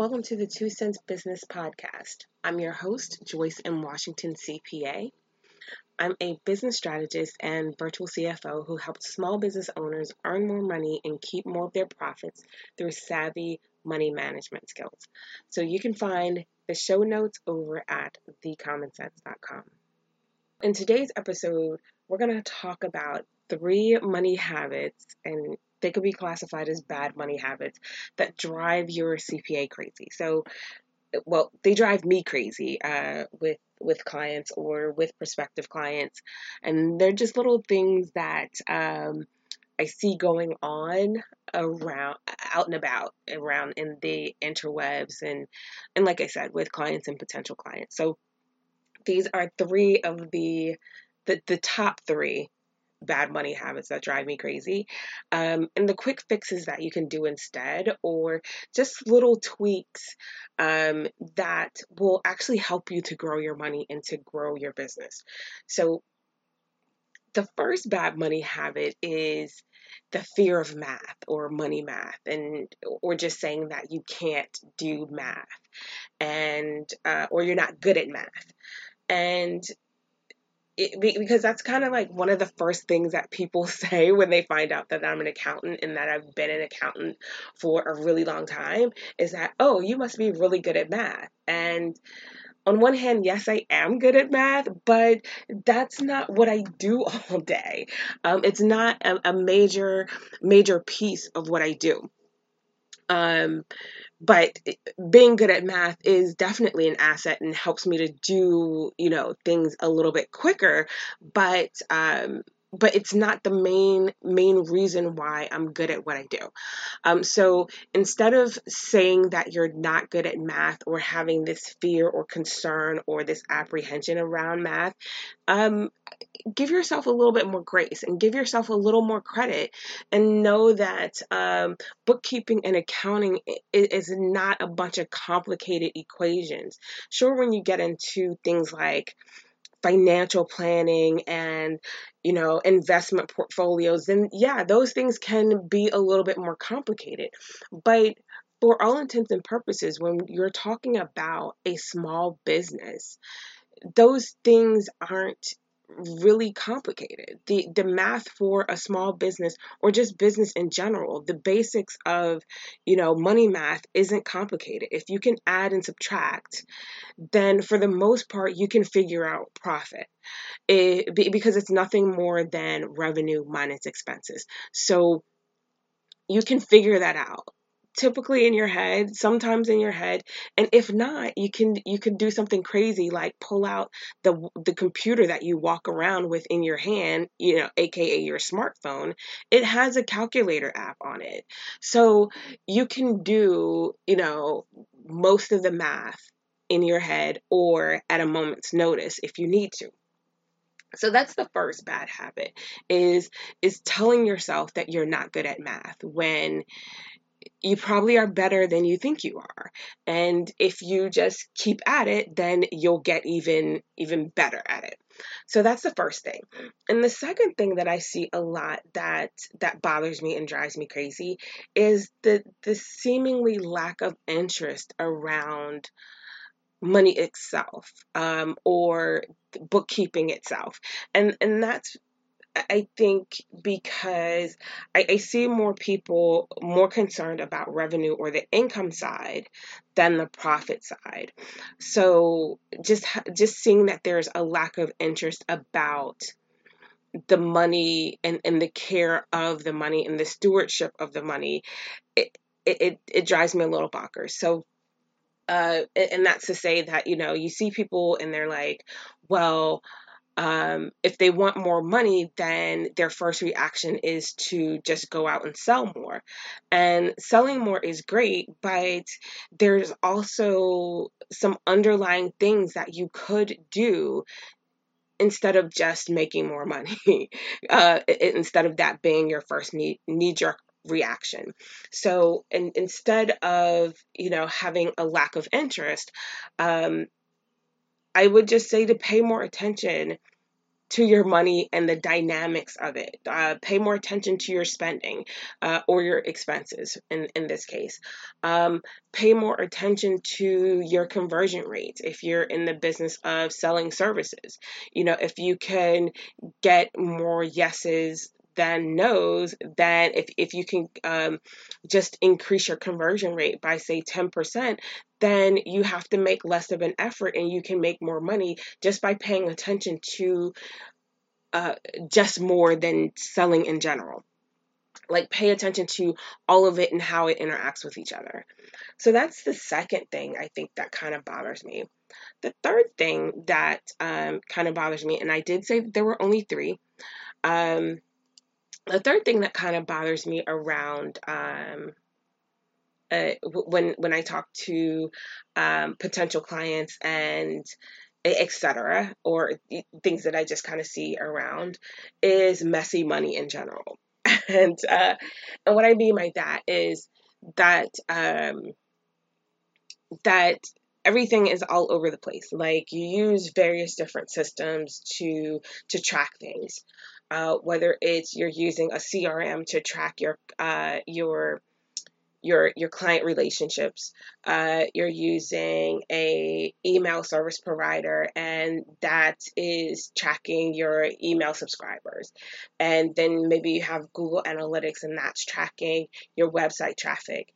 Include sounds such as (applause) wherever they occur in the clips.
Welcome to the Two Cents Business Podcast. I'm your host, Joyce M. Washington, CPA. I'm a business strategist and virtual CFO who helps small business owners earn more money and keep more of their profits through savvy money management skills. So you can find the show notes over at thecommoncents.com. In today's episode, we're going to talk about three money habits and they could be classified as bad money habits that drive your CPA crazy. So, well, they drive me crazy uh, with with clients or with prospective clients, and they're just little things that um, I see going on around out and about around in the interwebs and and like I said with clients and potential clients. So these are three of the the, the top three bad money habits that drive me crazy. Um, and the quick fixes that you can do instead, or just little tweaks um, that will actually help you to grow your money and to grow your business. So, the first bad money habit is the fear of math or money math and or just saying that you can't do math and uh, or you're not good at math and it, because that's kind of like one of the first things that people (laughs) say when they find out that I'm an accountant and that I've been an accountant for a really long time is that, oh, you must be really good at math. And on one hand, yes, I am good at math, but that's not what I do (laughs) all day. Um, it's not a, a major, major piece of what I do. Um, but being good at math is definitely an asset and helps me to do you know things a little bit quicker. But um but it's not the main main reason why I'm good at what I do. Um, so instead of saying that you're not good at math or having this fear or concern or this apprehension around math, um, give yourself a little bit more grace and give yourself a little more credit and know that um, bookkeeping and accounting is not a bunch of complicated equations. Sure, when you get into things like financial planning and you know investment portfolios then yeah those things can be a little bit more complicated. But for all intents and purposes when you're talking about a small business those things aren't really complicated. The the math for a small business or just business in general, the basics of, you know, money math isn't complicated. If you can add and subtract, then for the most part you can figure out profit. It, because it's nothing more than revenue minus expenses. So you can figure that out typically in your head, sometimes in your head, and if not, you can you can do something crazy like pull out the the computer that you walk around with in your hand, you know, aka your smartphone. It has a calculator app on it. So you can do, you know, most of the math in your head or at a moment's notice if you need to. So that's the first bad habit is is telling yourself that you're not good at math when you probably are better than you think you are. And if you just keep at it, then you'll get even even better at it. So that's the first thing. And the second thing that I see a lot that that bothers me and drives me crazy is the the seemingly lack of interest around money itself um, or bookkeeping itself and and that's I think because I, I, see more people more concerned about revenue or the income side than the profit side. So just just seeing that there's a lack of interest about the money and, and the care of the money and the stewardship of the money, it it, it drives me a little bonkers. So uh, and that's to say that you know you see people and they're like, well, um, if they want more money, then their first reaction is to just go out and sell more. And selling more is great, but there's also some underlying things that you could do instead of just making more money, (laughs) uh, instead of that being your first knee, jerk reaction. So in, instead of, you know, having a lack of interest, um, I would just say to pay more attention to your money and the dynamics of it. Uh, pay more attention to your spending uh, or your expenses in, in this case. Um, pay more attention to your conversion rates if you're in the business of selling services. You know, if you can get more yeses than knows that if, if you can um, just increase your conversion rate by, say, 10%, then you have to make less of an effort and you can make more money just by paying attention to uh, just more than selling in general. Like, pay attention to all of it and how it interacts with each other. So, that's the second thing I think that kind of bothers me. The third thing that um, kind of bothers me, and I did say there were only three. Um, the third thing that kind of bothers me around um, uh, when when I talk to um, potential clients and etc or things that I just kind of see around is messy money in general. (laughs) And uh, and what I mean by that is that um, that everything is all over the place. Like you use various different systems to to track things uh, whether it's you're using a CRM to track your uh, your your your client relationships. Uh, you're using a email service provider, and that is tracking your email subscribers. And then maybe you have Google Analytics, and that's tracking your website traffic.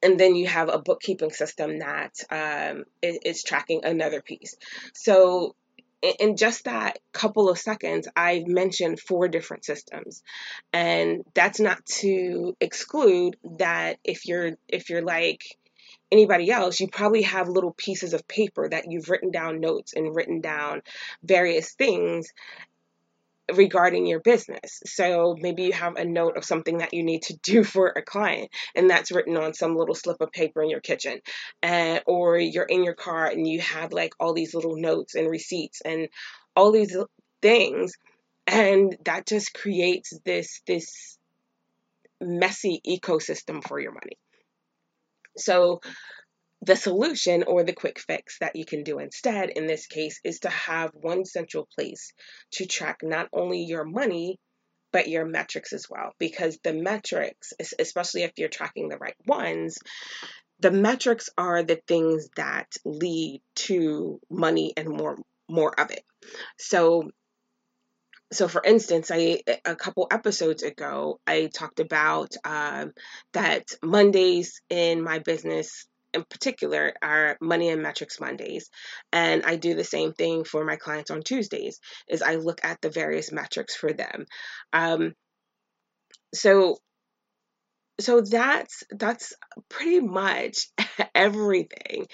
And then you have a bookkeeping system that um, is, is tracking another piece. So in just that couple of seconds, I've mentioned four different systems. And that's not to exclude that if you're if you're like anybody else, you probably have little pieces of paper that you've written down notes and written down various things regarding your business. So maybe you have a note of something that you need to do (laughs) for a client, and that's written on some little slip of paper in your kitchen. Uh, or you're in your car and you have like all these little notes and receipts and all these things. And that just creates this this messy ecosystem for your money. So the solution or the quick fix that you can do instead in this case is to have one central place to track not only your money but your metrics as well because the metrics especially if you're tracking the right ones the metrics are the things that lead to money and more more of it. So so for instance i a couple episodes ago i talked about um, that mondays in my business in particular are money and metrics mondays. And i do the same thing for my clients on tuesdays is i look at the various metrics for them. Um, so so that's that's pretty much (laughs) everything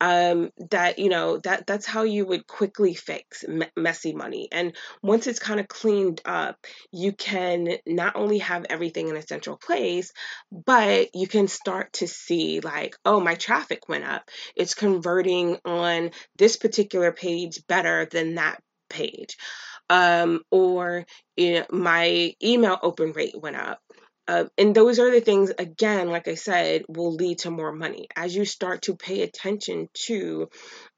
um, that you know that that's how you would quickly fix me- messy money. And once it's kind of cleaned up you can not only have everything in a central place but you can start to see like oh my traffic went up. It's converting on this particular page better than that page. Um, or you know, my email open rate went up uh, and those are the things, again, like I said, will lead to more money. As you start to pay attention to,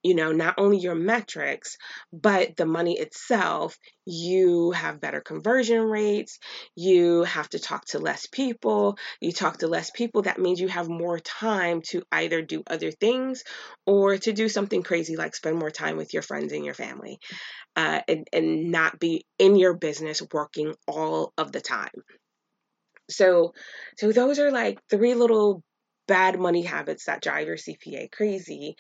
you know, not only your metrics, but the money itself, you have better conversion rates. You have to talk to less people. You talk to less people, that means you have more time to either do other things or to do something crazy like spend more time with your friends and your family uh, and, and not be in your business working all of the time. So, so those are like three little bad money habits that drive your CPA crazy,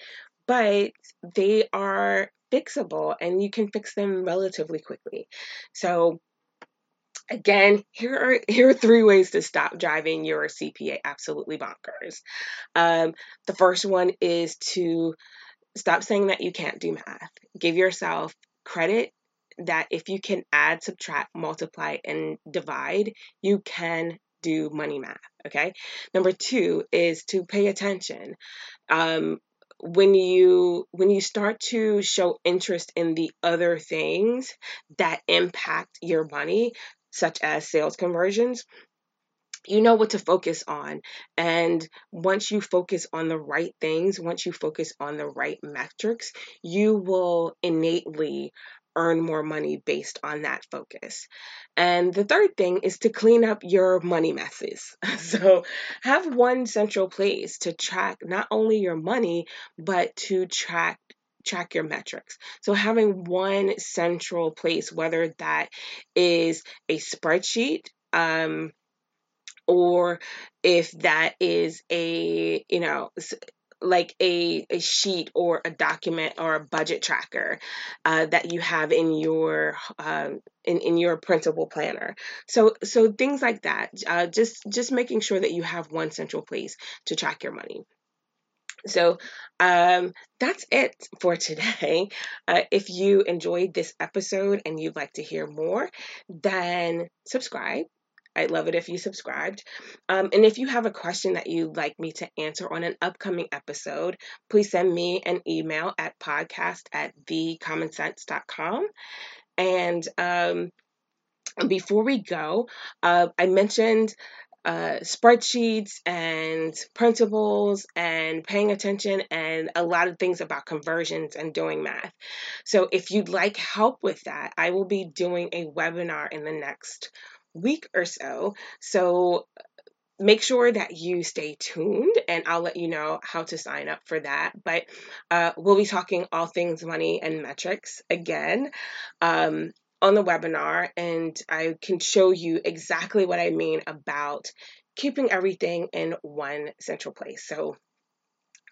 but they are fixable and you can fix them relatively quickly. So, again, here are here are three ways to stop driving your CPA absolutely bonkers. Um, the first one is to stop saying that you can't do math. Give yourself credit that if you can add, subtract, multiply, and divide, you can do money math. Okay. Number two is to pay attention. Um, when you when you start to show interest in the other things that impact your money such as sales conversions you know what to focus on. And once you focus on the right things, once you focus on the right metrics, you will innately earn more money based on that focus. And the third thing is to clean up your money messes. (laughs) So have one central place to track not only your money, but to track track your metrics. So having one central place, whether that is a spreadsheet, um, or if that is a you know like a, a sheet or a document or a budget tracker uh, that you have in your um, in, in your printable planner. So so things like that uh, just just making sure that you have one central place to track your money. So um, that's it for today. (laughs) Uh, if you enjoyed this episode and you'd like to hear more, then subscribe I'd love it if you subscribed. Um, and if you have a question that you'd like me to answer on an upcoming episode, please send me an email at podcast at thecommoncents.com. And um, before we go, uh, I mentioned uh, spreadsheets and principles and paying attention and a lot of things about conversions and doing math. So, if you'd like help with that, I will be doing a webinar in the next week or so. So make sure that you stay tuned and I'll let you know how to sign up for that. But uh, we'll be talking all things money and metrics again. Um, on the webinar, and I can show you exactly what I mean about keeping everything in one central place. So,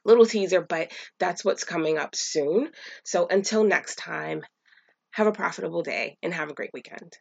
little teaser, but that's what's coming up soon. So, until next time, have a profitable day and have a great weekend.